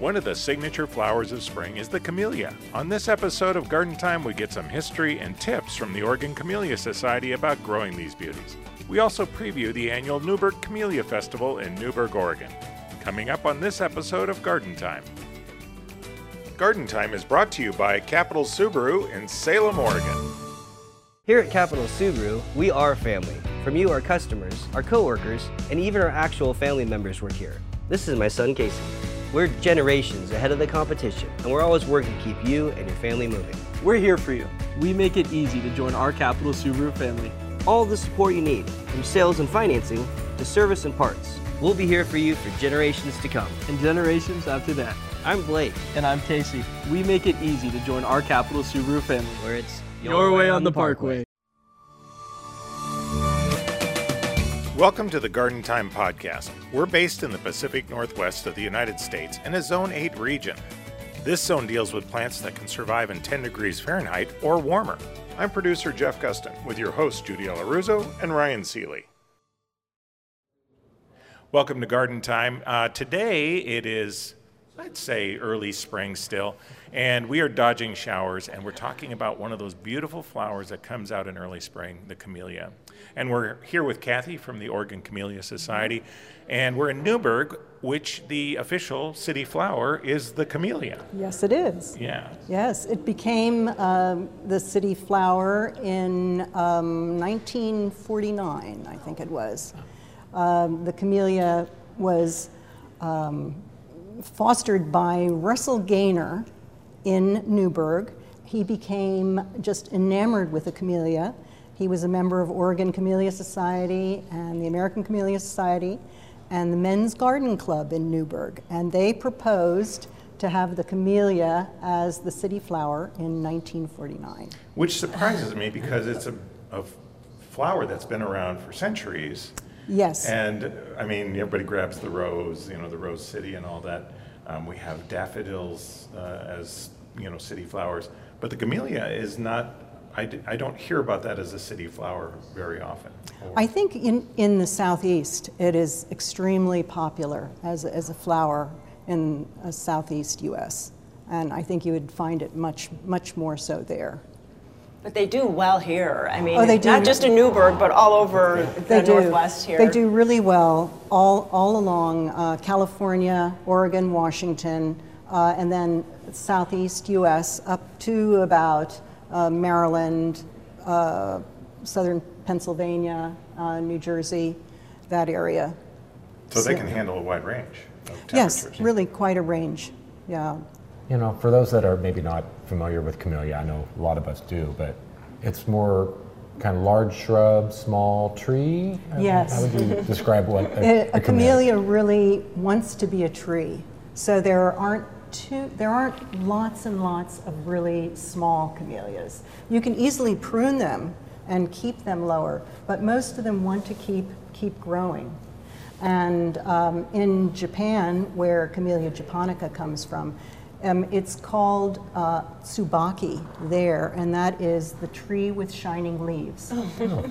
One of the signature flowers of spring is the camellia. On this episode of Garden Time, we get some history and tips from the Oregon Camellia Society about growing these beauties. We also preview the annual Newberg Camellia Festival in Newberg, Oregon. Coming up on this episode of Garden Time. Garden Time is brought to you by Capital Subaru in Salem, Oregon. Here at Capital Subaru, we are family. From you, our customers, our coworkers, and even our actual family members work here. This is my son, Casey. We're generations ahead of the competition, and we're always working to keep you and your family moving. We're here for you. We make it easy to join our Capital Subaru family. All the support you need, from sales and financing to service and parts. We'll be here for you for generations to come. And generations after that. I'm Blake. And I'm Casey. We make it easy to join our Capital Subaru family. Where it's your, your way, way, on the Parkway. Welcome to the Garden Time Podcast. We're based in the Pacific Northwest of the United States in a Zone 8 region. This zone deals with plants that can survive in 10 degrees Fahrenheit or warmer. I'm producer Jeff Gustin with your hosts Judy Russo and Ryan Seeley. Welcome to Garden Time. Uh, today it is, I'd say, early spring still, and we are dodging showers and we're talking about one of those beautiful flowers that comes out in early spring, the camellia. And we're here with Kathy from the Oregon Camellia Society. And we're in Newberg, which the official city flower is the camellia. Yes, it is. Yeah. Yes, it became um, the city flower in um, 1949, I think it was. Um, the camellia was um, fostered by Russell Gaynor in Newberg. He became just enamored with the camellia he was a member of Oregon Camellia Society and the American Camellia Society and the Men's Garden Club in Newberg. And they proposed to have the camellia as the city flower in 1949. Which surprises me because it's a, a flower that's been around for centuries. Yes. And I mean, everybody grabs the rose, you know, the rose city and all that. Um, we have daffodils uh, as, you know, city flowers. But the camellia is not I d- I don't hear about that as a city flower very often. I think in, in the southeast it is extremely popular as a, as a flower in a southeast U.S. And I think you would find it much much more so there. But they do well here. I mean, oh, they do. not just in Newberg, but all over the do. Northwest here. They do really well all, all along uh, California, Oregon, Washington, uh, and then southeast U.S. up to about uh, Maryland, uh, southern Pennsylvania, uh, New Jersey, that area. So, they can handle a wide range Yes, really quite a range, yeah. You know, for those that are maybe not familiar with camellia, I know a lot of us do, but it's more kind of large shrub, small tree? Yes. How would you describe what a, a, a camellia really wants to be a tree. So there aren't too, there aren't lots and lots of really small camellias. You can easily prune them and keep them lower, but most of them want to keep, keep growing. And um, in Japan, where Camellia japonica comes from, um, it's called uh, tsubaki there, and that is the tree with shining leaves. Oh.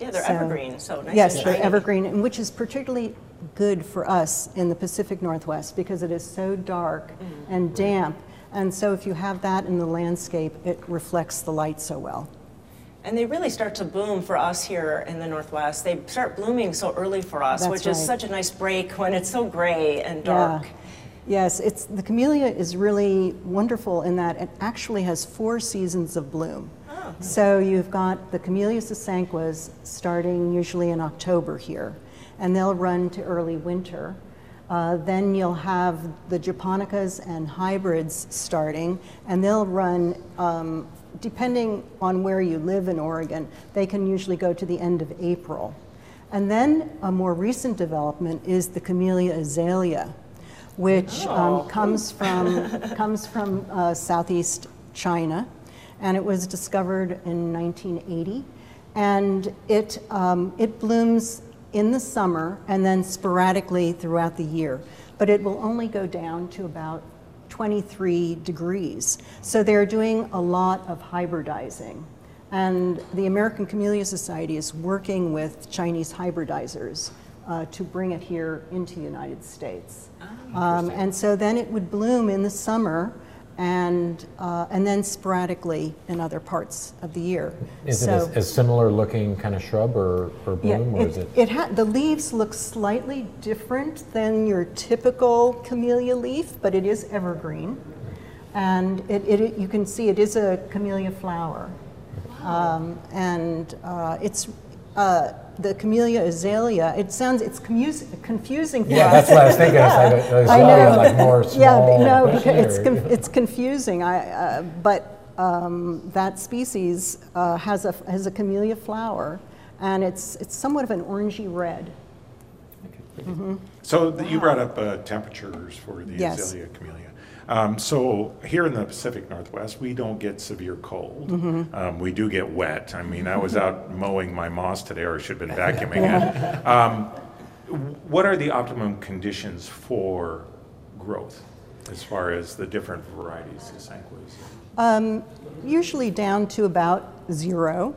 yeah, they're so, evergreen, so nice. Yes, they're evergreen, and which is particularly good for us in the Pacific Northwest because it is so dark mm-hmm. and damp. And so if you have that in the landscape, it reflects the light so well. And they really start to bloom for us here in the Northwest. They start blooming so early for us, That's which right. is such a nice break when it's so gray and dark. Yeah. Yes, it's, the camellia is really wonderful in that it actually has four seasons of bloom. Oh. So you've got the Camellia sasanquas starting usually in October here and they'll run to early winter. Uh, then you'll have the japonicas and hybrids starting, and they'll run, um, depending on where you live in Oregon, they can usually go to the end of April. And then a more recent development is the Camellia azalea, which um, oh. comes from, comes from uh, southeast China, and it was discovered in 1980. And it, um, it blooms in the summer and then sporadically throughout the year. But it will only go down to about 23 degrees. So they're doing a lot of hybridizing. And the American Camellia Society is working with Chinese hybridizers uh, to bring it here into the United States. Oh, Um, and so then it would bloom in the summer and, uh, and then sporadically in other parts of the year. Is it So- a, a similar looking kind of shrub or, or yeah, bloom, or is it? it ha- the leaves look slightly different than your typical camellia leaf, but it is evergreen. And it, it, you can see it is a camellia flower. Um, and uh, it's uh, the camellia azalea. It sounds it's commus- confusing for Yeah, us. that's what I was thinking. It's like a, a I azalea, know. like more yeah, small. but no, because it's, bushier. it's confusing. I, uh, but um, that species uh, has, a, has a camellia flower, and it's, it's somewhat of an orangey red. So th- you brought up uh, temperatures for the Yes. Azalea camellia. Um, so here in the Pacific Northwest, we don't get severe cold. Mm-hmm. Um, we do get wet. I mean, I was out mowing my moss today, or I should have been vacuuming it. Um, what are the optimum conditions for growth as far as the different varieties of Sanquas? Um, usually down to about zero.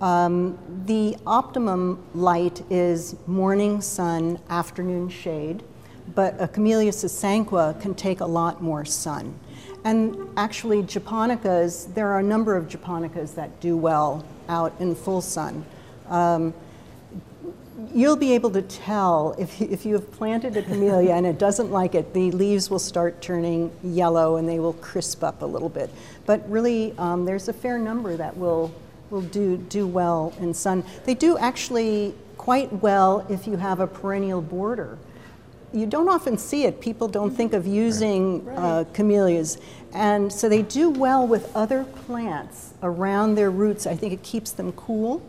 Um, the optimum light is morning sun, afternoon shade, but a Camellia sasanqua can take a lot more sun. And actually, japonicas, there are a number of japonicas that do well out in full sun. Um, you'll be able to tell if, if you have planted a camellia and it doesn't like it, the leaves will start turning yellow and they will crisp up a little bit. But really, um, there's a fair number that will, will do, do well in sun. They do actually quite well if you have a perennial border. You don't often see it. People don't think of using uh, camellias. And so they do well with other plants around their roots. I think it keeps them cool.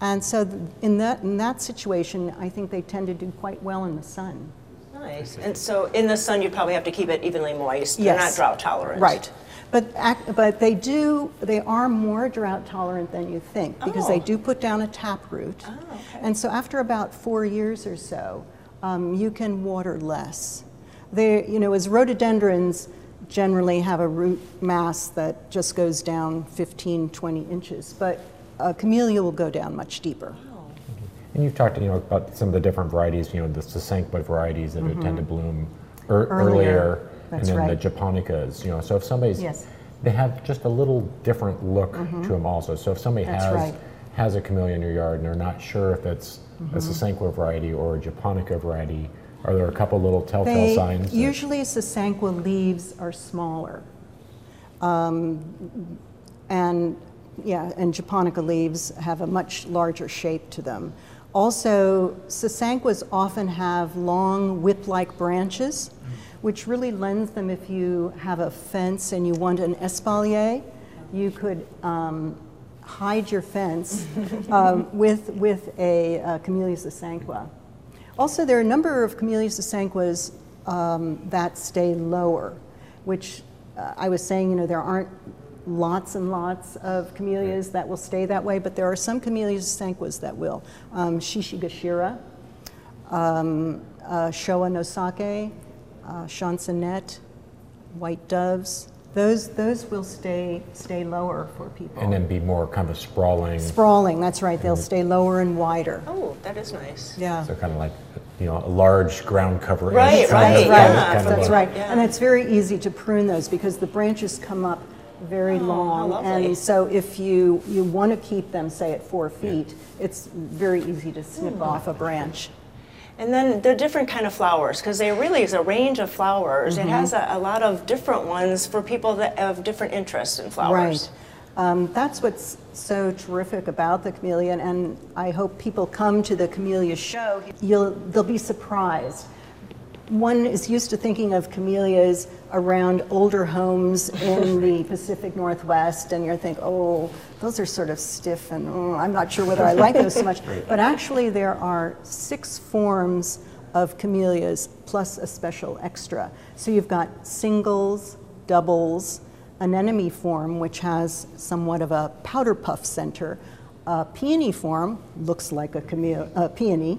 And so th- in that, in that situation, I think they tend to do quite well in the sun. Nice. And so in the sun, you probably have to keep it evenly moist. Yes. They're not drought tolerant. Right. But, but they do, they are more drought tolerant than you think because they Oh. do put down a tap root. Oh, okay. And so after about four years or so, um, you can water less. They, you know, as rhododendrons generally have a root mass that just goes down 15, 20 inches, but a camellia will go down much deeper. And you've talked, you know, about some of the different varieties, you know, the Sasanqua varieties that tend to bloom ear- Mm-hmm. Earlier. earlier, and then right. the Japonicas, you know. So if somebody's, Yes. they have just a little different look to them also. So if somebody That's has right. has a camellia in your yard and they're not sure if it's Mm-hmm. a Sasanqua variety or a Japonica variety, are there a couple little telltale They, signs? that- usually Sasanqua leaves are smaller. Um, and yeah, and Japonica leaves have a much larger shape to them. Also, Sasanquas often have long whip-like branches, which really lends them if you have a fence and you want an espalier, you could um, hide your fence um, with, with a uh, Camellia sasanqua. Also, there are a number of Camellia sasanquas um, that stay lower, which uh, I was saying, you know, there aren't lots and lots of camellias that will stay that way, but there are some Camellia sasanquas that will. Um, Shishigashira, um, uh, Showa no Sakae, uh, Chansonette, White Doves, those, those will stay, stay lower for people. and then be more kind of sprawling. Sprawling, that's right, they'll stay lower and wider. Oh, that is nice. Yeah. So kind of like, you know, a large ground cover. Right, kind of- right, kind yeah, of- kind of That's a- right. Yeah. And it's very easy to prune those because the branches come up very Oh, long. And so if you, you want to keep them, say, at four feet, it's very easy to snip Hmm. off a branch. And then the different kind of flowers, because there really is a range of flowers. Mm-hmm. It has a, a lot of different ones for people that have different interests in flowers. Right. Um, that's what's so terrific about the chameleon, and I hope people come to the camellia show. You'll, they'll be surprised. One is used to thinking of camellias around older homes in the Pacific Northwest, and you're thinking, oh, those are sort of stiff, and oh, I'm not sure whether I like those so much. But actually, there are six forms of camellias plus a special extra. So you've got singles, doubles, anemone form, which has somewhat of a powder puff center, a peony form, looks like a, cameo, a peony,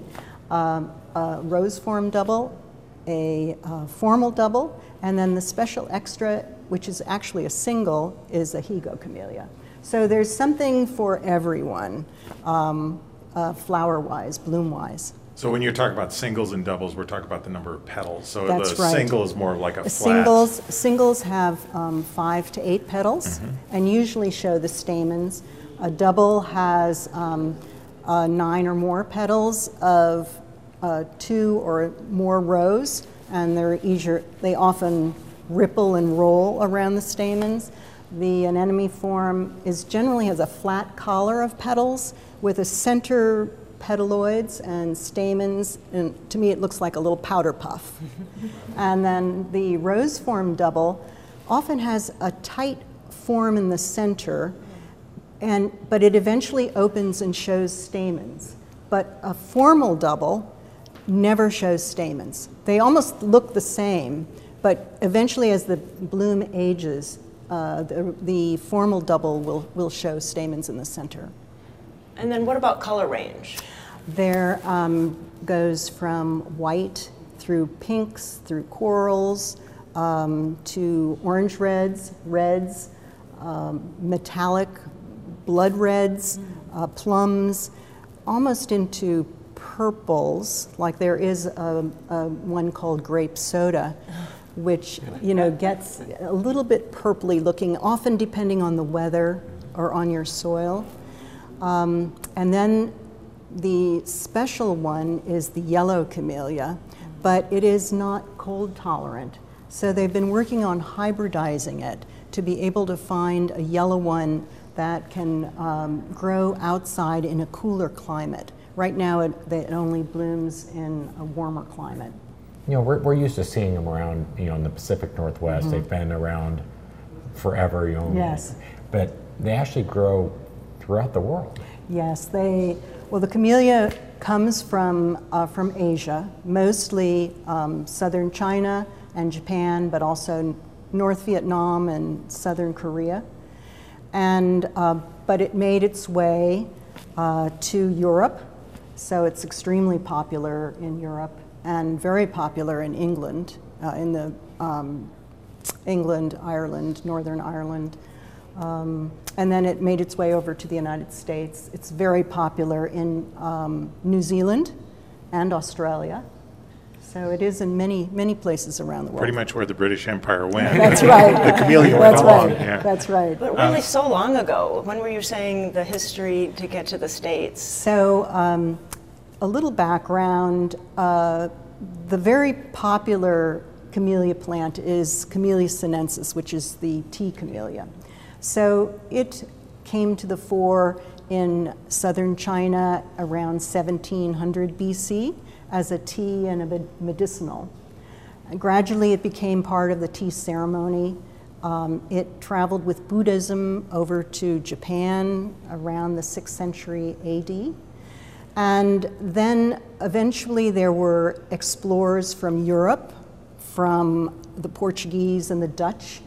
um, a rose form double, a uh, formal double, and then the special extra, which is actually a single, is a Higo camellia. So there's something for everyone, um, uh, flower-wise, bloom-wise. So when you're talking about singles and doubles, we're talking about the number of petals. So That's the right. single is more like a flat. Singles, singles have um, five to eight petals Mm-hmm. and usually show the stamens. A double has um, uh, nine or more petals of uh, two or more rows, and they're easier, they often ripple and roll around the stamens. The anemone form is generally has a flat collar of petals with a center petaloids and stamens, and to me it looks like a little powder puff. and then the rose form double often has a tight form in the center, and, but it eventually opens and shows stamens. But a formal double never shows stamens. They almost look the same, but eventually as the bloom ages, uh, the, the formal double will, will show stamens in the center. And then what about color range? There um, goes from white through pinks, through corals, um, to orange reds, reds, um, metallic blood reds, uh, plums, almost into purples. Like there is a, a one called grape soda, which you know gets a little bit purpley looking, often depending on the weather or on your soil. Um, and then the special one is the yellow camellia, but it is not cold tolerant. So they've been working on hybridizing it to be able to find a yellow one that can um, grow outside in a cooler climate. Right now, it, it only blooms in a warmer climate. You know, we're, we're used to seeing them around, you know, in the Pacific Northwest. They've been around forever, you know. Yes. But they actually grow throughout the world. Yes, they, well, the camellia comes from, uh, from Asia, mostly um, southern China and Japan, but also North Vietnam and southern Korea. And, uh, but it made its way uh, to Europe, so it's extremely popular in Europe and very popular in England, uh, in the um, England, Ireland, Northern Ireland. Um, and then it made its way over to the United States. It's very popular in um, New Zealand and Australia. So it is in many, many places around the world. Pretty much where the British Empire went. That's right. the camellia went That's along. right. Yeah. That's right. But really, so long ago. When were you saying the history to get to the States? So, um, a little background uh, the very popular camellia plant is Camellia sinensis, which is the tea camellia. So, it came to the fore in southern China around 1700 BC as a tea and a med- medicinal. Gradually, it became part of the tea ceremony. Um, it traveled with Buddhism over to Japan around the 6th century AD. And then eventually there were explorers from Europe, from the Portuguese and the Dutch,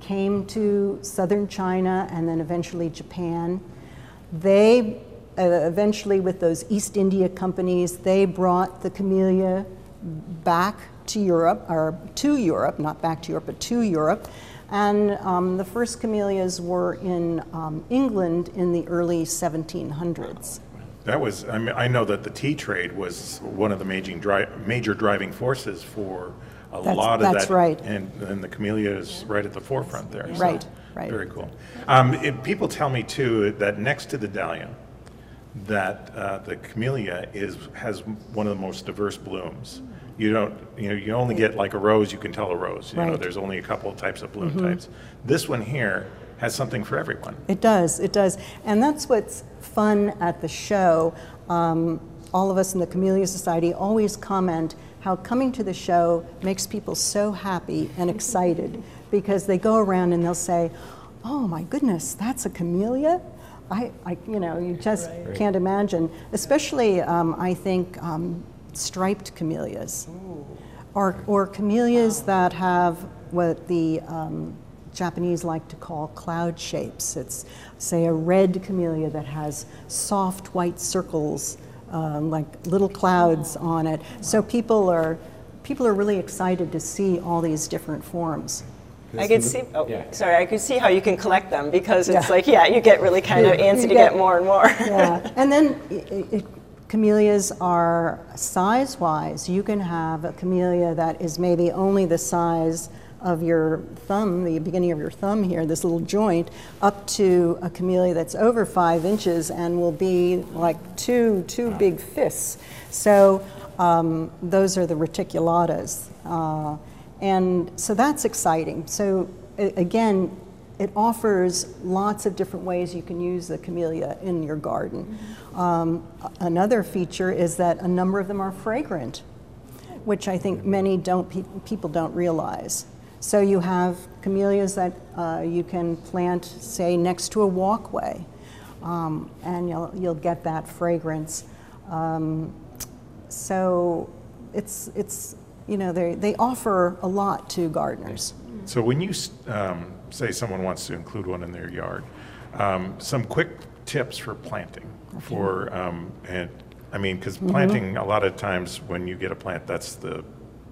came to southern China and then eventually Japan. They, uh, eventually, with those East India companies, they brought the camellia back to Europe, or to Europe, not back to Europe, but to Europe. And um, the first camellias were in um, England in the early 1700s. That was, I, mean, I know that the tea trade was one of the major, dri- major driving forces for a That's- lot of that's that. right. And, and the camellia is right at the forefront there. so Right, right. Very cool. Um, it- people tell me too that next to the dahlia, that uh, the camellia is has one of the most diverse blooms. You don't, you know, you only get like a rose, you can tell a rose. You know, Right. Mm-hmm. there's only a couple of types of bloom types. This one here has something for everyone. It does, it does. And that's what's fun at the show. Um, all of us in the Camellia Society always comment how coming to the show makes people so happy and excited because they go around and they'll say, Oh my goodness, that's a camellia? I, I you know, you just can't imagine. Especially, um, I think, um, striped camellias. Or, or camellias that have what the um, Japanese like to call cloud shapes. It's, say, a red camellia that has soft white circles, um, like little clouds on it. So people are, people are really excited to see all these different forms. I could see. Oh, Yeah. sorry. I could see how you can collect them because it's Yeah. like, yeah, you get really kind of You- antsy you to get- get more and more. yeah, and then it, it, camellias are size wise. You can have a camellia that is maybe only the size of your thumb, the beginning of your thumb here, this little joint, up to a camellia that's over five inches and will be like two, two big fists. So um, those are the reticulatas. Uh, and so that's exciting. So again, it offers lots of different ways you can use the camellia in your garden. Um, another feature is that a number of them are fragrant, which I think many don't pe people don't realize. So you have camellias that uh, you can plant, say, next to a walkway, um, and you'll, you'll get that fragrance. Um, so it's, it's, you know, they, they offer a lot to gardeners. So when you um, say someone wants to include one in their yard, um, some quick tips for planting for, um, and I mean, because mm-hmm. planting a lot of times when you get a plant, that's the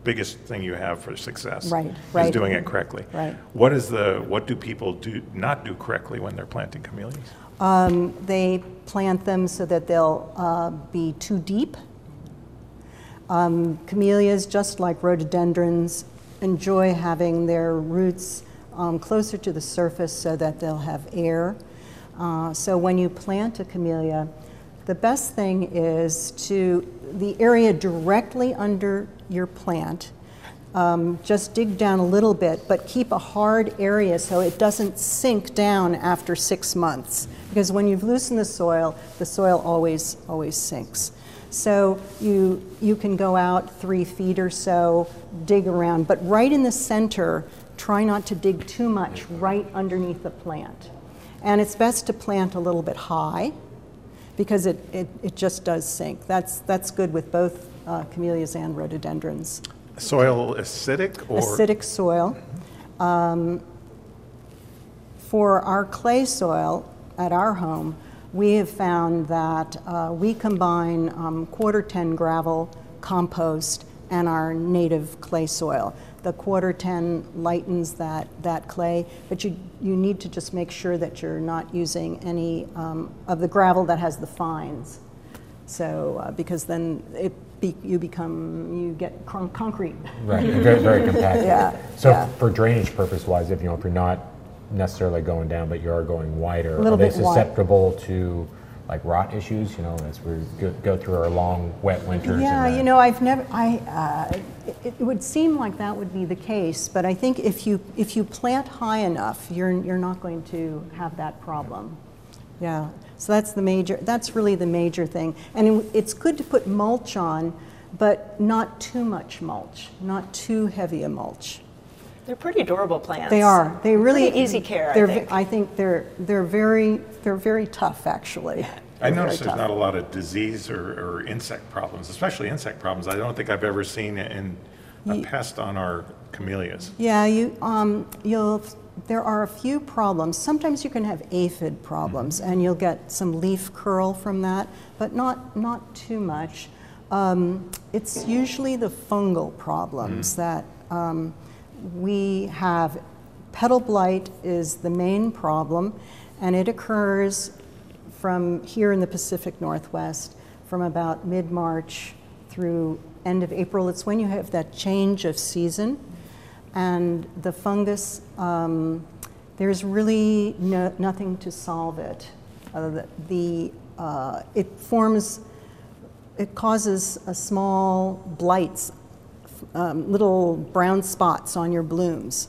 biggest thing you have for success. Right, right. Is doing it correctly. Right. What is the, what do people do, not do correctly when they're planting camellias? Um, they plant them so that they'll uh, be too deep. Um, camellias, just like rhododendrons, enjoy having their roots um, closer to the surface so that they'll have air. Uh, so when you plant a camellia, the best thing is to the area directly under your plant. Um, just dig down a little bit, but keep a hard area so it doesn't sink down after six months. Because when you've loosened the soil, the soil always always sinks. So you, you can go out three feet or so, dig around, but right in the center, try not to dig too much right underneath the plant. And it's best to plant a little bit high because it, it, it just does sink. That's, that's good with both uh, camellias and rhododendrons. Soil acidic or? Acidic soil. Um, for our clay soil at our home, we have found that uh, we combine um, quarter 10 gravel, compost, and our native clay soil. The quarter 10 lightens that, that clay, but you, you need to just make sure that you're not using any um, of the gravel that has the fines. So, uh, because then it be, you become, you get con concrete. Right, very, very compacted. yeah. So yeah. for drainage purpose wise, if you know, if you're not necessarily going down, but you are going wider. A little are they bit wide. susceptible to like rot issues? You know, as we go, go through our long wet winters. Yeah, you know, I've never. I. Uh, it, it would seem like that would be the case, but I think if you if you plant high enough, you're you're not going to have that problem. Yeah. So that's the major. That's really the major thing, and it's good to put mulch on, but not too much mulch, not too heavy a mulch. They're pretty adorable plants. They are. They really pretty easy care. They're, I think. I think they're they're very they're very tough actually. I They're noticed very there's tough. not a lot of disease or, or insect problems, especially insect problems. I don't think I've ever seen in a Ye- pest on our camellias. Yeah, you um, you'll there are a few problems. Sometimes you can have aphid problems, and you'll get some leaf curl from that, but not not too much. Um, it's usually the fungal problems that um, we have. Petal blight is the main problem, and it occurs from here in the Pacific Northwest from about mid March through end of April. It's when you have that change of season. And the fungus, um, there's really no, nothing to solve it. Uh, the, uh, it forms, it causes a small blights, um, little brown spots on your blooms.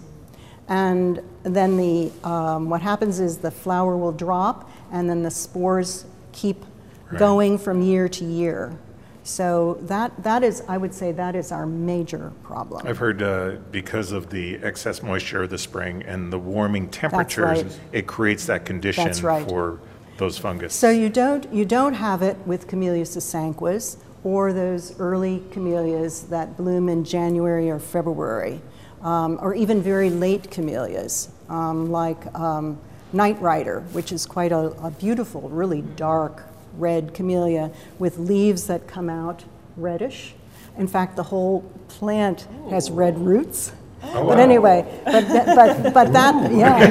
And then the, um, what happens is the flower will drop and then the spores keep Right. going from year to year. So that, that is, I would say that is our major problem. I've heard uh, because of the excess moisture of the spring and the warming temperatures, right. it creates that condition right. for those fungus. So you don't, you don't have it with Camellia sasanquas or those early camellias that bloom in January or February, um, or even very late camellias, um, like um, Night Rider, which is quite a, a beautiful, really dark red camellia with leaves that come out reddish. In fact, the whole plant has red roots. Oh, But anyway, but, that- but, but that, yeah, I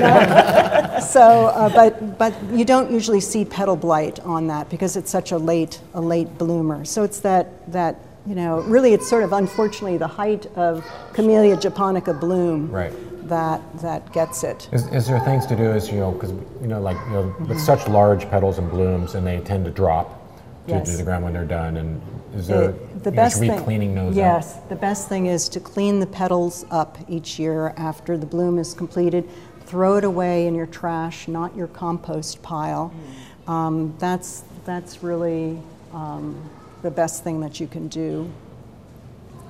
know. so, uh, but but you don't usually see petal blight on that because it's such a late a late bloomer. So it's that that you know really it's sort of unfortunately the height of Camellia japonica bloom Right. that that gets it. Is, is there things to do as you know because you know like you know with such large petals and blooms and they tend to drop to, Yes. to the ground when they're done and is there The, the you know, best thing, cleaning those yes, the best thing is to clean the petals up each year after the bloom is completed. Throw it away in your trash, not your compost pile. Mm. Um, that's that's really um, the best thing that you can do.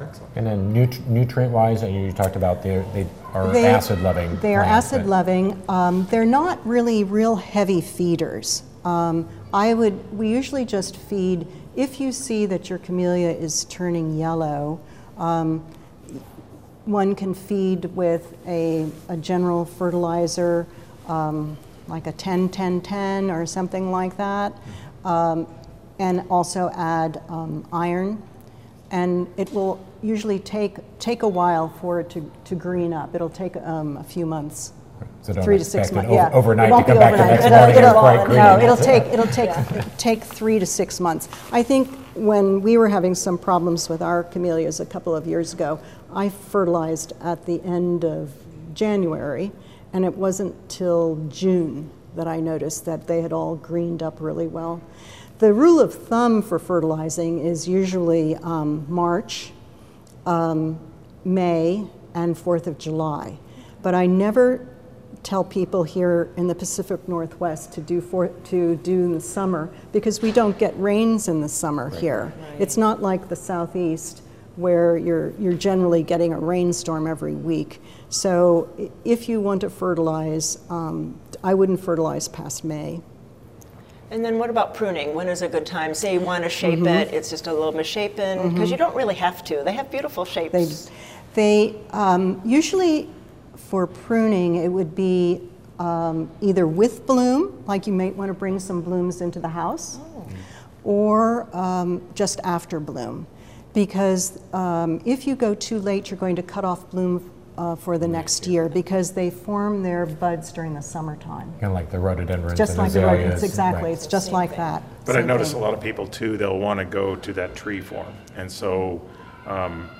Excellent. And then nut- nutrient wise, I you talked about they they are They- acid loving. They are plants, acid but- loving. Um, they're not really real heavy feeders. Um, I would, we usually just feed, if you see that your camellia is turning yellow, um, one can feed with a, a general fertilizer, um, like a 10 10 10 or something like that, um, and also add um, iron. And it will usually take, take a while for it to, to green up. It'll take um, a few months. So Three to six months. Yeah, overnight to come back the next It'll- morning it'll-. No, it'll take it'll take take three to six months. I think when we were having some problems with our camellias a couple of years ago, I fertilized at the end of January, and it wasn't till June that I noticed that they had all greened up really well. The rule of thumb for fertilizing is usually um, March, um, May, and 4th of July. But I never tell people here in the Pacific Northwest to do for, to do in the summer because we don't get rains in the summer here. It's not like the southeast where you're you're generally getting a rainstorm every week. So if you want to fertilize, um, I wouldn't fertilize past May. And then what about pruning? When is a good time? Say you want to shape it, it's just a little misshapen, because you don't really have to. They have beautiful shapes. They, they um, usually for pruning it would be um, either with bloom, like you might want to bring some blooms into the house, or um, just after bloom, because um, if you go too late, you're going to cut off bloom uh, for the next year because they form their buds during the summertime. Kind of like the rhododendrons Just and like the azaleas. rodents, exactly. right. It's just like that. But I notice thing. a lot of people too, they'll want to go to that tree form. And so um,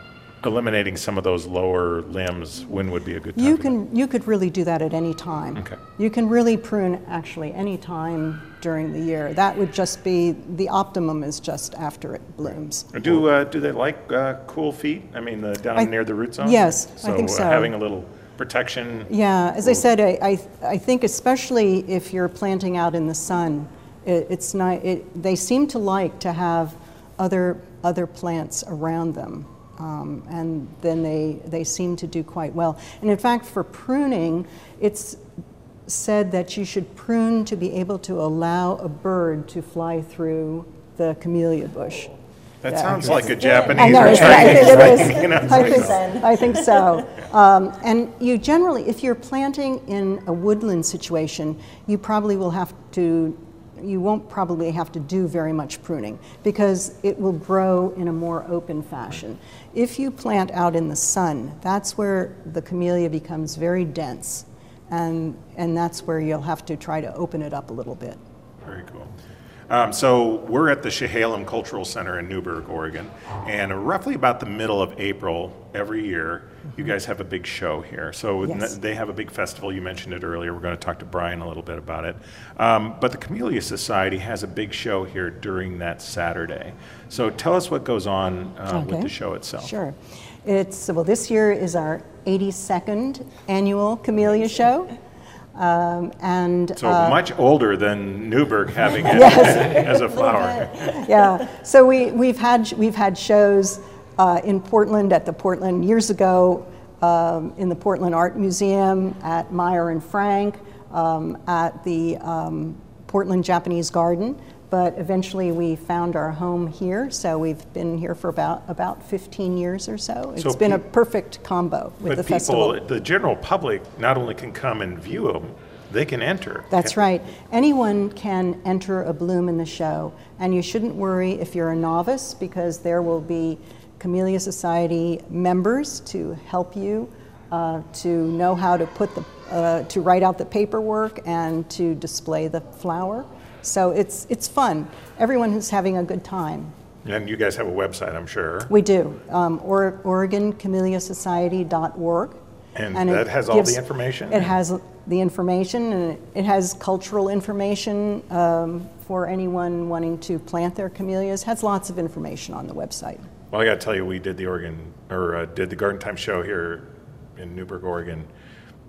eliminating some of those lower limbs, when would be a good time? You can, you could really do that at any time. Okay. You can really prune actually any time during the year. That would just be, the optimum is just after it blooms. Do, uh, do they like uh, cool feet? I mean, the, down I- near the root zone? yes, I think uh, so. having a little protection. Yeah, as I said, I, I, I think especially if you're planting out in the sun, it, it's not, it, they seem to like to have other, other plants around them. Um, and then they, they seem to do quite well. And in fact, for pruning, it's said that you should prune to be able to allow a bird to fly through the camellia bush. That Yeah. sounds like a Japanese know, it's- I think it is. You know, I think, Zen. I think so. Um, and you generally, if you're planting in a woodland situation, you probably will have to, you won't probably have to do very much pruning because it will grow in a more open fashion. If you plant out in the sun, that's where the camellia becomes very dense. And, and that's where you'll have to try to open it up a little bit. Very cool. Um, so we're at the Chehalem Cultural Center in Newberg, Oregon, and roughly about the middle of April every year, you guys have a big show here. So Yes. they have a big festival. You mentioned it earlier. We're going to talk to Brian a little bit about it. Um, but the Camellia Society has a big show here during that Saturday. So tell us what goes on uh, with the show itself. Sure. It's, well, this year is our 82nd annual Camellia Show. Um, and So uh, much older than Newberg having it as a flower. yeah, so we, we've, had, we've had shows uh, in Portland at the Portland years ago, um, in the Portland Art Museum, at Meier and Frank, um, at the um, Portland Japanese Garden. But eventually we found our home here, so we've been here for about, about 15 years or so. It's So been a perfect combo with But the people, festival. the general public, not only can come and view them, they can enter. That's right. Anyone can enter a bloom in the show, and you shouldn't worry if you're a novice because there will be Camellia Society members to help you uh, to know how to put the uh, to write out the paperwork and to display the flower. So it's, it's fun. Everyone is having a good time. And you guys have a website, I'm sure. We do. Um, or, OregonCamelliaSociety.org. And, it that has all the information? It has the information, and it- it has cultural information um, for anyone wanting to plant their camellias. Has lots of information on the website. Well, I got to tell you, we did the Oregon, or uh, did the Garden Time show here in Newberg, Oregon,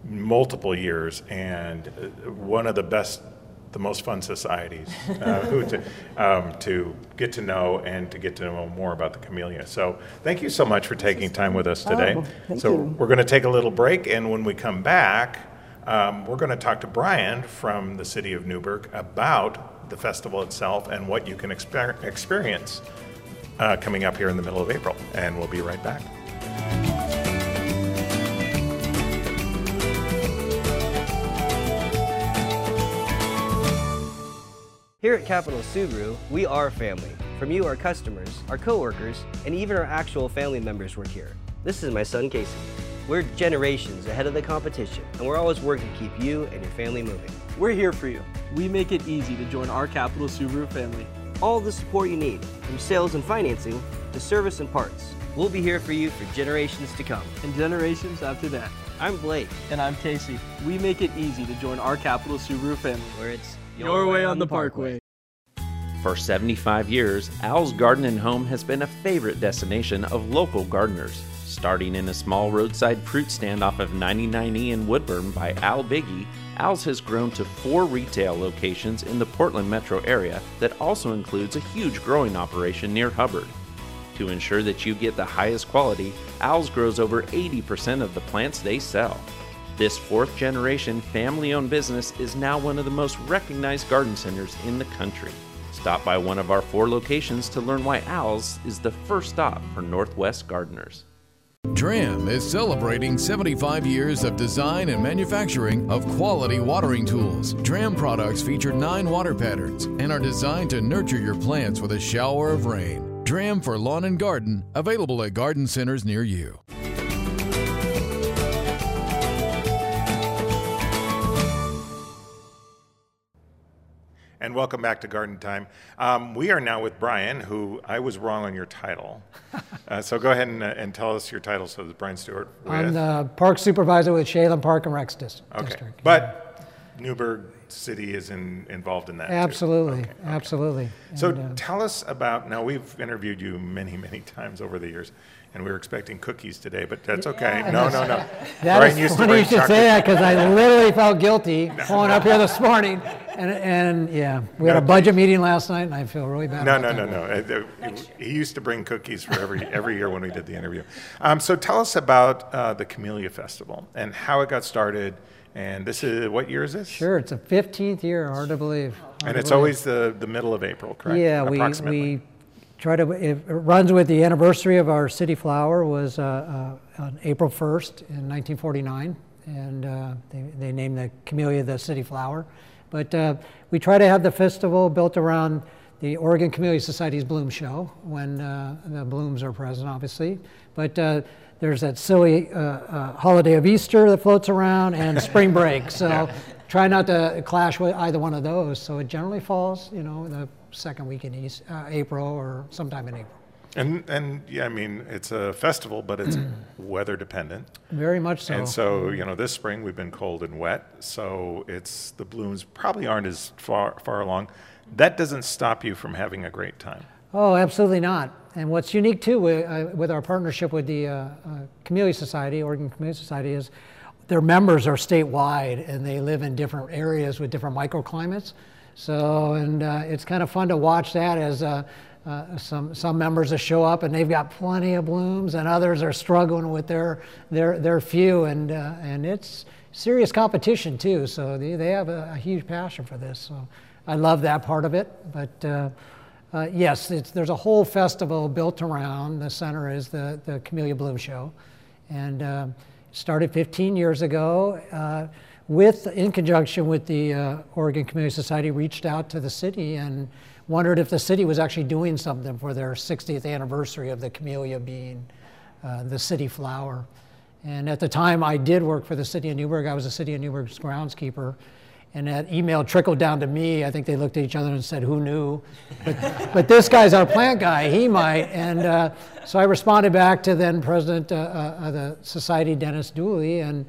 multiple years, and uh, one of the best, the most fun societies uh, who to, um, to get to know and to get to know more about the camellia. So, thank you so much for taking time with us today. Oh, so, you. we're going to take a little break, and when we come back, um, we're going to talk to Brian from the city of Newberg about the festival itself and what you can exper- experience uh, coming up here in the middle of April. And we'll be right back. Here at Capital Subaru, we are family. From you, our customers, our coworkers, and even our actual family members work here. This is my son Casey. We're generations ahead of the competition, and we're always working to keep you and your family moving. We're here for you. We make it easy to join our Capital Subaru family. All the support you need, from sales and financing to service and parts. We'll be here for you for generations to come. And generations after that. I'm Blake, And I'm Casey. We make it easy to join our Capital Subaru family. where it's Your way on the Parkway. For 75 years, Al's Garden and Home has been a favorite destination of local gardeners. Starting in a small roadside fruit stand off of 99E in Woodburn by Al Biggie, Al's has grown to four retail locations in the Portland metro area that also includes a huge growing operation near Hubbard. To ensure that you get the highest quality, Al's grows over 80% of the plants they sell. This fourth generation family owned business is now one of the most recognized garden centers in the country. Stop by one of our four locations to learn why Al's is the first stop for Northwest gardeners. Dram is celebrating 75 years of design and manufacturing of quality watering tools. Dram products feature nine water patterns and are designed to nurture your plants with a shower of rain. Dram for lawn and garden, available at garden centers near you. And welcome back to Garden Time. Um, we are now with Brian, who I was wrong on your title. Uh, so go ahead and, uh, and tell us your title. So Brian Stewart. I'm the park supervisor with Chehalem Park and Recs Dis- okay. District. But Newberg City is in, involved in that. Absolutely, Okay, okay. absolutely. So And, uh, tell us about now. We've interviewed you many, many times over the years, and we were expecting cookies today, but that's okay. No, no, no. That Brian is used to funny bring you should chocolate- say that because I literally felt guilty pulling up here this morning. And, and yeah, we had a budget meeting last night and I feel really bad No, about no, that. no, no. Uh, He used to bring cookies for every every year when we did the interview. Um, so tell us about uh, the Camellia Festival and how it got started. And this is what year is this? Sure, it's a 15th year, hard to believe. hard And to it's believe. always the, the middle of April, correct? Yeah, we, Approximately. we try to, it runs with the anniversary of our city flower was uh, uh, on April 1st in 1949, and uh, they, they named the camellia the city flower. But uh, we try to have the festival built around the Oregon Camellia Society's Bloom Show when uh, the blooms are present, obviously. But uh, there's that silly holiday of Easter that floats around and spring break. So try not to clash with either one of those. So it generally falls, you know, the second week in East, uh, April or sometime in April. And, and yeah, I mean, it's a festival, but it's weather dependent. Very much so. And so, you know, this spring we've been cold and wet, so it's the blooms probably aren't as far far along. That doesn't stop you from having a great time. Oh, absolutely not. And what's unique too with, uh, with our partnership with the uh, uh, Camellia Society, Oregon Camellia Society, is their members are statewide and they live in different areas with different microclimates. So, and uh, it's kind of fun to watch that as uh, uh, some some members that show up and they've got plenty of blooms, and others are struggling with their their their few, and uh, and it's serious competition too. So they, they have a, a huge passion for this. So I love that part of it. But uh, uh, yes, there's a whole festival built around. The center is the the Camellia Bloom Show, and uh, started 15 years ago. Uh, with, in conjunction with the uh, Oregon Camellia Society, reached out to the city and wondered if the city was actually doing something for their 60th anniversary of the camellia being uh, the city flower. And at the time, I did work for the city of Newberg. I was the city of Newberg's groundskeeper. And that email trickled down to me. I think they looked at each other and said, Who knew? But, but this guy's our plant guy. He might. And uh, so I responded back to then President uh, uh, of the Society, Dennis Dooley. And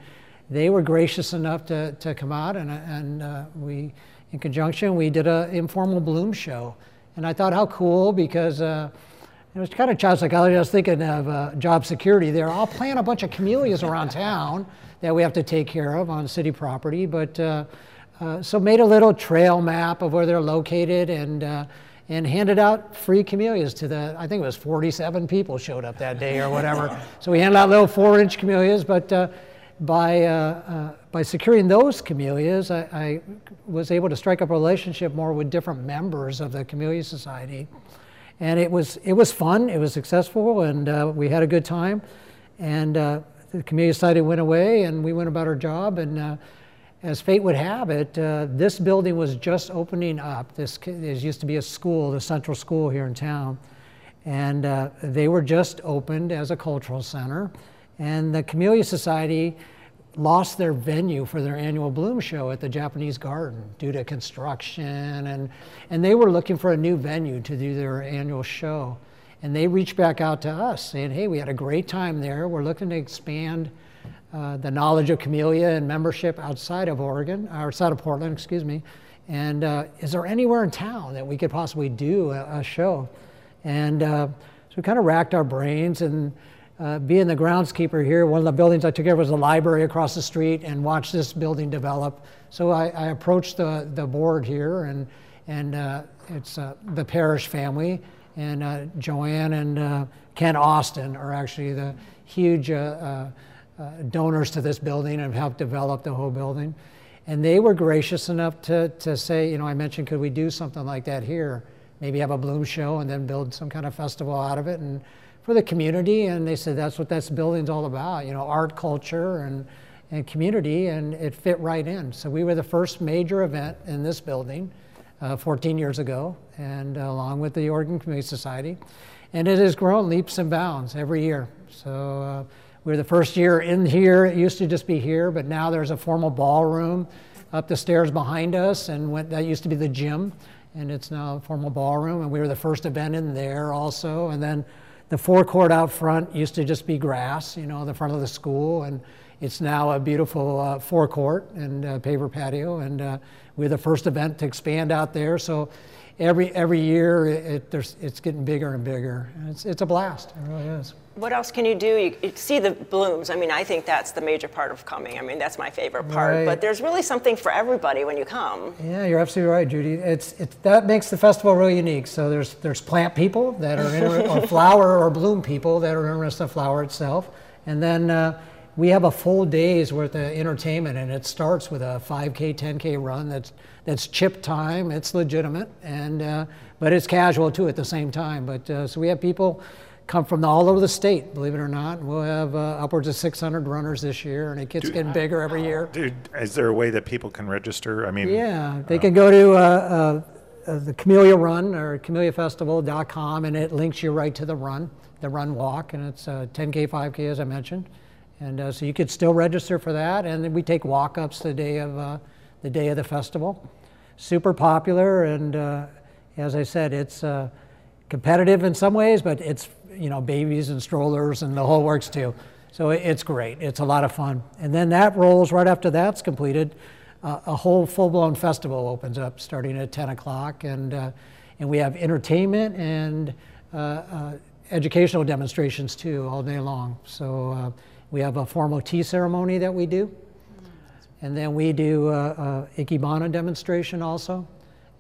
they were gracious enough to, to come out. And, and uh, we, in conjunction, we did an informal bloom show. And I thought, how cool, because uh, it was kind of child psychology. I was thinking of uh, job security there. I'll plant a bunch of camellias around town that we have to take care of on city property. But uh, uh, so made a little trail map of where they're located and uh, and handed out free camellias to the. I think it was 47 people showed up that day or whatever. so we handed out little four-inch camellias, but. Uh, by, uh, uh, by securing those camellias, I, I, was able to strike up a relationship more with different members of the Camellia Society. And it was, it was fun, it was successful, and uh, we had a good time. And uh, the Camellia Society went away, and we went about our job. And uh, as fate would have it, uh, this building was just opening up. This, used to be a school, the central school here in town. And they were just opened as a cultural center. And the Camellia Society lost their venue for their annual bloom show at the Japanese Garden due to construction, and, and they were looking for a new venue to do their annual show. And they reached back out to us saying, hey, we had a great time there. We're looking to expand uh, the knowledge of camellia and membership outside of Oregon, or outside of Portland, excuse me. And uh, is there anywhere in town that we could possibly do a, a show? And uh, so we kind of racked our brains and uh, being the groundskeeper here, one of the buildings I took care of was the library across the street and watched this building develop. So I, I approached the, the board here, and, and uh, it's the parish family, and Joanne and Ken Austin are actually the huge uh, donors to this building and helped develop the whole building. And they were gracious enough to, to say, you know, I mentioned, could we do something like that here? Maybe have a bloom show and then build some kind of festival out of it. And for the community, and they said that's what this building's all about, you know, art, culture, and, and community, and it fit right in. So we were the first major event in this building uh, 14 years ago, and uh, along with the Oregon Camellia Society, and it has grown leaps and bounds every year. So uh, we are the first year in here. It used to just be here, but now there's a formal ballroom up the stairs behind us, and went, that used to be the gym, and it's now a formal ballroom, and we were the first event in there also, and then the forecourt out front used to just be grass, you know, the front of the school, and it's now a beautiful uh, forecourt and uh, paver patio, and uh, we're the first event to expand out there. So every every year it, it, it's getting bigger and bigger. It's it's a blast. It really is what else can you do? You, you, see the blooms. I mean, I think that's the major part of coming. I mean, that's my favorite part. Right. But there's really something for everybody when you come. Yeah, you're absolutely right, Judy. It's, it's that makes the festival really unique. So there's there's plant people that are inter- or flower or bloom people that are interested in the flower itself, and then. Uh, we have a full day's worth of entertainment, and it starts with a 5K, 10K run. That's that's chip time. It's legitimate, and uh, but it's casual too at the same time. But uh, so we have people come from all over the state, believe it or not. We'll have uh, upwards of 600 runners this year, and it keeps getting bigger every year. Dude, is there a way that people can register? I mean, yeah, they uh, can go to uh, uh, the Camellia Run or camelliafestival.com, and it links you right to the run, the run walk, and it's 10K, uh, 5K, as I mentioned. And uh, so you could still register for that, and then we take walk-ups the day of the day of the festival. Super popular, and as I said, it's competitive in some ways, but it's you know, babies and strollers and the whole works too. So it's great. It's a lot of fun. And then that rolls right after that's completed. Uh, a whole full-blown festival opens up starting at 10 o'clock, and uh, and we have entertainment and uh, uh educational demonstrations too all day long. So uh, we have a formal tea ceremony that we do, and then we do a, a ikebana demonstration also,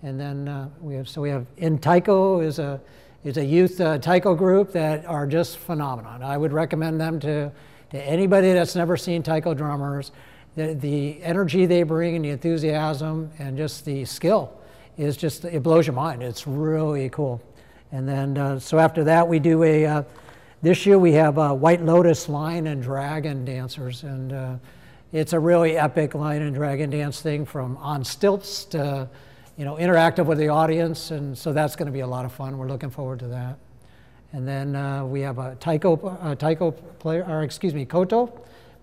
and then we have so we have in Taiko is a is a youth uh, taiko group that are just phenomenal. I would recommend them to, to anybody that's never seen taiko drummers. The, the energy they bring and the enthusiasm and just the skill is just, it blows your mind. It's really cool. And then, uh, so after that, we do a, uh, this year we have a White Lotus Lion and Dragon dancers. And uh, it's a really epic lion and dragon dance thing from on stilts to you know, interactive with the audience, and so that's going to be a lot of fun. We're looking forward to that. And then uh, we have a taiko, uh, taiko player, or excuse me, koto,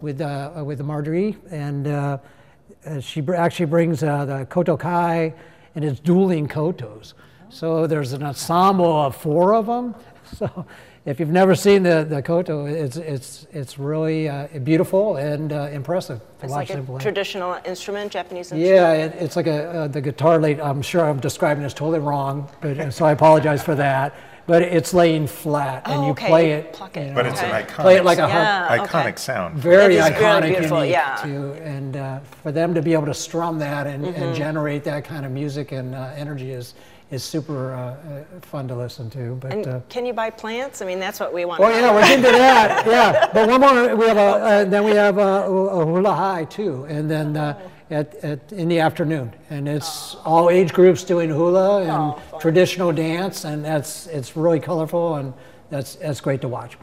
with uh, with Marjorie, and uh, uh, she actually brings uh, the koto kai, and it's dueling kotos. So there's an ensemble of four of them. So if you've never seen the, the koto, it's it's it's really uh, beautiful and uh, impressive to It's watch like a them play. traditional instrument, Japanese instrument. Yeah, it, it's like a, uh, the guitar late. I'm sure I'm describing this totally wrong, but uh, so I apologize for that. But it's laying flat, and Oh, you okay, play it. pluck it. But it's an iconic, Play it like a harp. Yeah, iconic okay. sound. Very It is really iconic, beautiful, unique yeah. too, and uh, for them to be able to strum that and, Mm-hmm. and generate that kind of music and uh, energy is is super uh, uh, fun to listen to. But And uh, can you buy plants? I mean, that's what we want. well, to yeah, we're into that. Yeah, but one more. We have a uh, then we have a, a hula high too, and then uh, at, at in the afternoon, and it's all age groups doing hula and Oh, traditional dance, and that's it's really colorful and that's that's great to watch.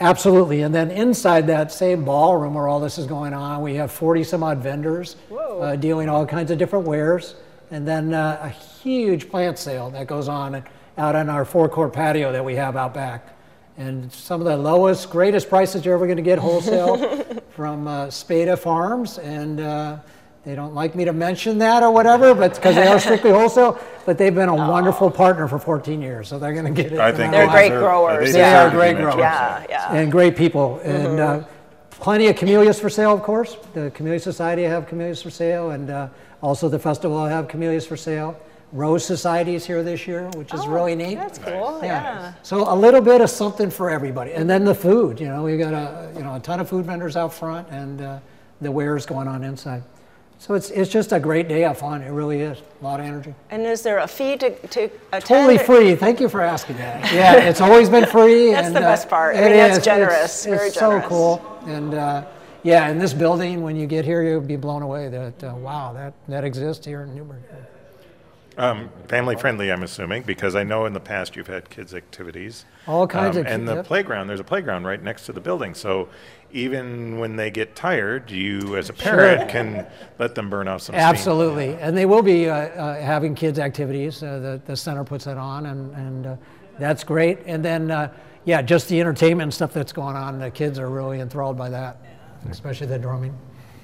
Absolutely, and then inside that same ballroom where all this is going on, we have 40 some odd vendors uh, dealing all kinds of different wares, and then uh, a huge plant sale that goes on out on our forecourt patio that we have out back. And some of the lowest, greatest prices you're ever going to get wholesale from uh, Spada Farms. And uh, they don't like me to mention that or whatever, but because they are strictly wholesale. But they've been a wonderful partner for 14 years, so they're going to get it. I think They're great deserve- growers, They, yeah. deserve Great growers. Yeah, yeah. and great people, and uh, plenty of camellias for sale, of course. The Camellia Society have camellias for sale, and uh, also the festival will have camellias for sale. Rose Society is here this year, which is Oh, really neat. That's cool. Yeah. So a little bit of something for everybody, and then the food. You know, we got a you know a ton of food vendors out front, and uh, the wares going on inside. So it's it's just a great day of fun. It really is. A lot of energy. And is there a fee to, to attend? Totally free. Thank you for asking that. Yeah, it's always been free. That's and, the best part. I it mean, that's is. generous, It's, very it's so cool. And uh, yeah, in this building, when you get here, you'll be blown away that uh, wow, that that exists here in Newberg. Um, family friendly, I'm assuming, because I know in the past you've had kids' activities. All kinds Um, of And the yep. playground, there's a playground right next to the building. So even when they get tired, you as a parent can let them burn off some steam. Absolutely, and they will be uh, uh, having kids' activities. Uh, the the center puts it on, and and uh, that's great. And then uh, yeah, just the entertainment stuff that's going on. The kids are really enthralled by that, especially the drumming.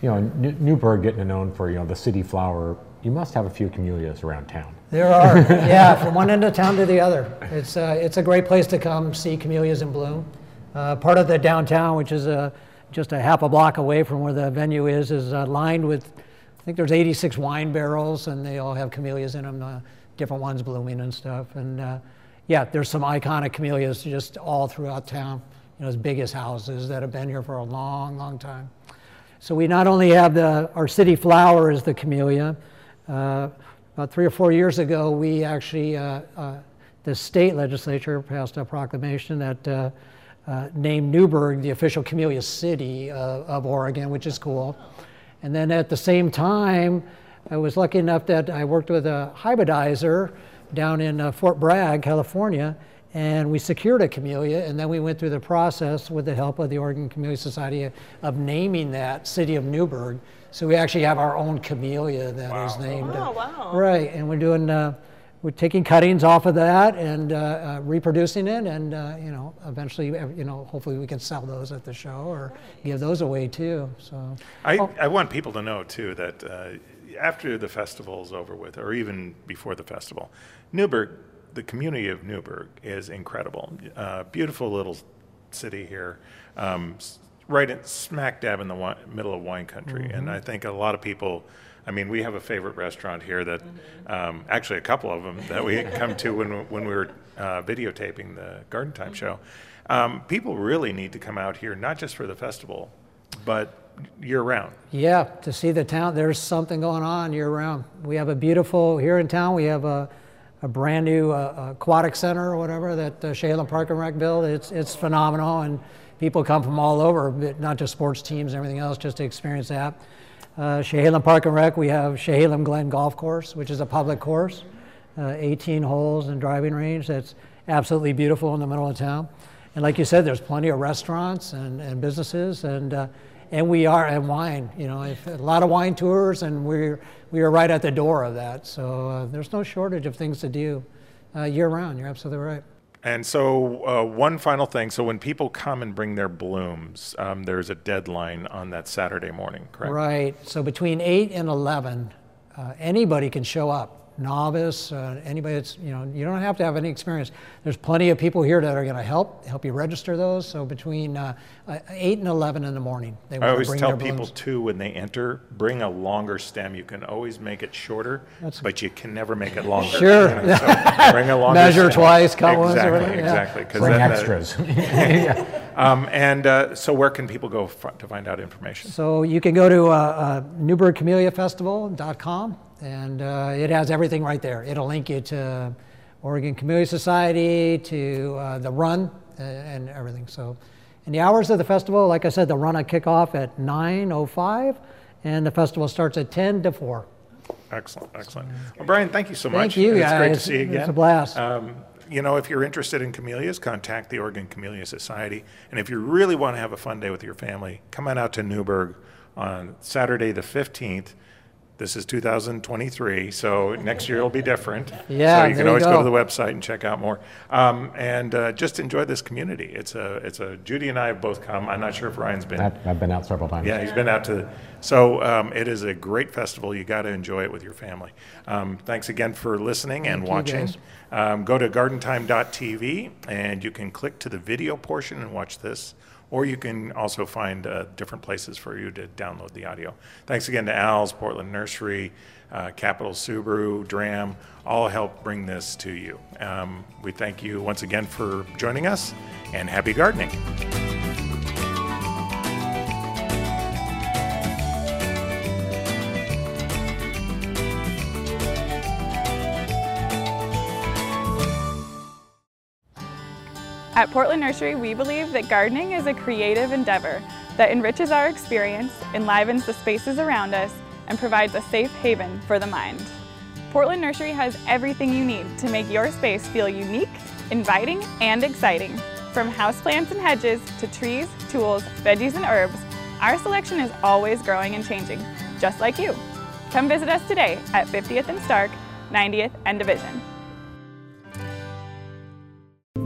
You know, New- Newberg getting known for you know the city flower. You must have a few camellias around town. There are, yeah, from one end of town to the other. It's, uh, it's a great place to come see camellias in bloom. Uh, part of the downtown, which is uh, just a half a block away from where the venue is, is uh, lined with, I think there's 86 wine barrels, and they all have camellias in them, uh, different ones blooming and stuff. And uh, yeah, there's some iconic camellias just all throughout town, you know, as big as houses that have been here for a long, long time. So we not only have the, our city flower is the camellia. Uh, about three or four years ago, we actually, uh, uh, the state legislature passed a proclamation that named Newberg the official camellia city of Oregon, which is cool. And then at the same time, I was lucky enough that I worked with a hybridizer down in uh, Fort Bragg, California, and we secured a camellia, and then we went through the process with the help of the Oregon Camellia Society of naming that city of Newberg. So we actually have our own camellia that is named. uh, Oh, wow. Right, and we're doing, uh, we're taking cuttings off of that and uh, uh, reproducing it, and uh, you know, eventually, uh, you know, hopefully we can sell those at the show or give those away too. So. I, I want people to know too that uh, after the festival is over with, or even before the festival, Newberg, the community of Newberg is incredible. Uh, beautiful little city here, um, s- right in, smack dab in the wi- middle of wine country. And I think a lot of people. I mean, we have a favorite restaurant here that, um, actually, a couple of them that we come to when when we were uh, videotaping the Garden Time show. Um, people really need to come out here, not just for the festival, but year round. Yeah, to see the town, there's something going on year round. We have a beautiful, here in town, we have a, a brand new uh, aquatic center or whatever that uh, Chehalem Park and Rec built. It's, it's phenomenal, and people come from all over, not just sports teams and everything else, just to experience that. Uh, Park and Rec, we have Chehalem Glen Golf Course, which is a public course, uh, 18 holes and driving range. That's absolutely beautiful in the middle of town. And like you said, there's plenty of restaurants and, and businesses, and uh, and we are and wine. You know, a lot of wine tours, and we're we are right at the door of that. So uh, there's no shortage of things to do uh, year round. You're absolutely right. And so, uh, one final thing. So, when people come and bring their blooms, um, there's a deadline on that Saturday morning, correct? Right. So between 8 and 11, uh, anybody can show up. Novice, uh, anybody that's, you know, you don't have to have any experience. There's plenty of people here that are going to help, help you register those. So between uh, uh, 8 and 11 in the morning, they I want to always tell people blooms. too when they enter, bring a longer stem. You can always make it shorter, but you can never make it longer. Sure. You know, so bring a longer Measure stem. twice, cut once, or exactly, whatever, yeah. Exactly. 'cause Bring then the- extras. um, and uh, so, where can people go f- to find out information? So you can go to uh, uh, NewbergCamelliaFestival.com, and uh, it has everything right there. It'll link you to Oregon Camellia Society, to uh, the run, uh, and everything. So, and the hours of the festival, like I said, the run will kick off at 9:05, and the festival starts at 10 to 4. Excellent, excellent. Well, Brian, thank you so much. Thank you, It's great to see you again. It's a blast. Um, you know, if you're interested in camellias, contact the Oregon Camellia Society. And if you really want to have a fun day with your family, come on out to Newberg on Saturday the 15th. This is 2023, so next year will be different. Yeah, so you there can you always go. go. to the website and check out more. Um, and uh, just enjoy this community. It's a, it's a. Judy and I have both come. I'm not sure if Ryan's been. I've, I've been out several times. Yeah, he's been out to. So um, it is a great festival. You got to enjoy it with your family. Um, thanks again for listening and Thank you, watching. Um, go to gardentime.tv and you can click to the video portion and watch this. Or you can also find uh, different places for you to download the audio. Thanks again to Al's, Portland Nursery, uh, Capital Subaru, Dramm, all help bring this to you. Um, we thank you once again for joining us and happy gardening. At Portland Nursery, we believe that gardening is a creative endeavor that enriches our experience, enlivens the spaces around us, and provides a safe haven for the mind. Portland Nursery has everything you need to make your space feel unique, inviting, and exciting. From houseplants and hedges to trees, tools, veggies, and herbs, our selection is always growing and changing, just like you. Come visit us today at 50th and Stark, 90th and Division.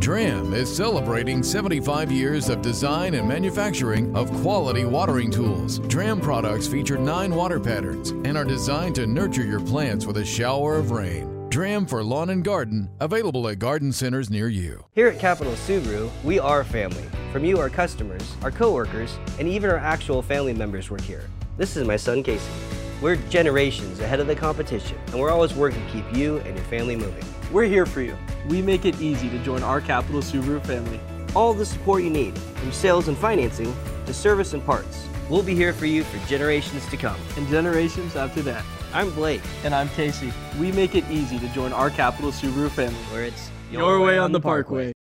Dramm is celebrating 75 years of design and manufacturing of quality watering tools. Dramm products feature nine water patterns and are designed to nurture your plants with a shower of rain. Dramm for lawn and garden, available at garden centers near you. Here at Capital Subaru, we are family. From you, our customers, our coworkers, and even our actual family members work here. This is my son Casey. We're generations ahead of the competition, and we're always working to keep you and your family moving. We're here for you. We make it easy to join our Capital Subaru family. All the support you need, from sales and financing to service and parts. We'll be here for you for generations to come. And generations after that. I'm Blake, And I'm Casey. We make it easy to join our Capital Subaru family. where it's Your way on the Parkway.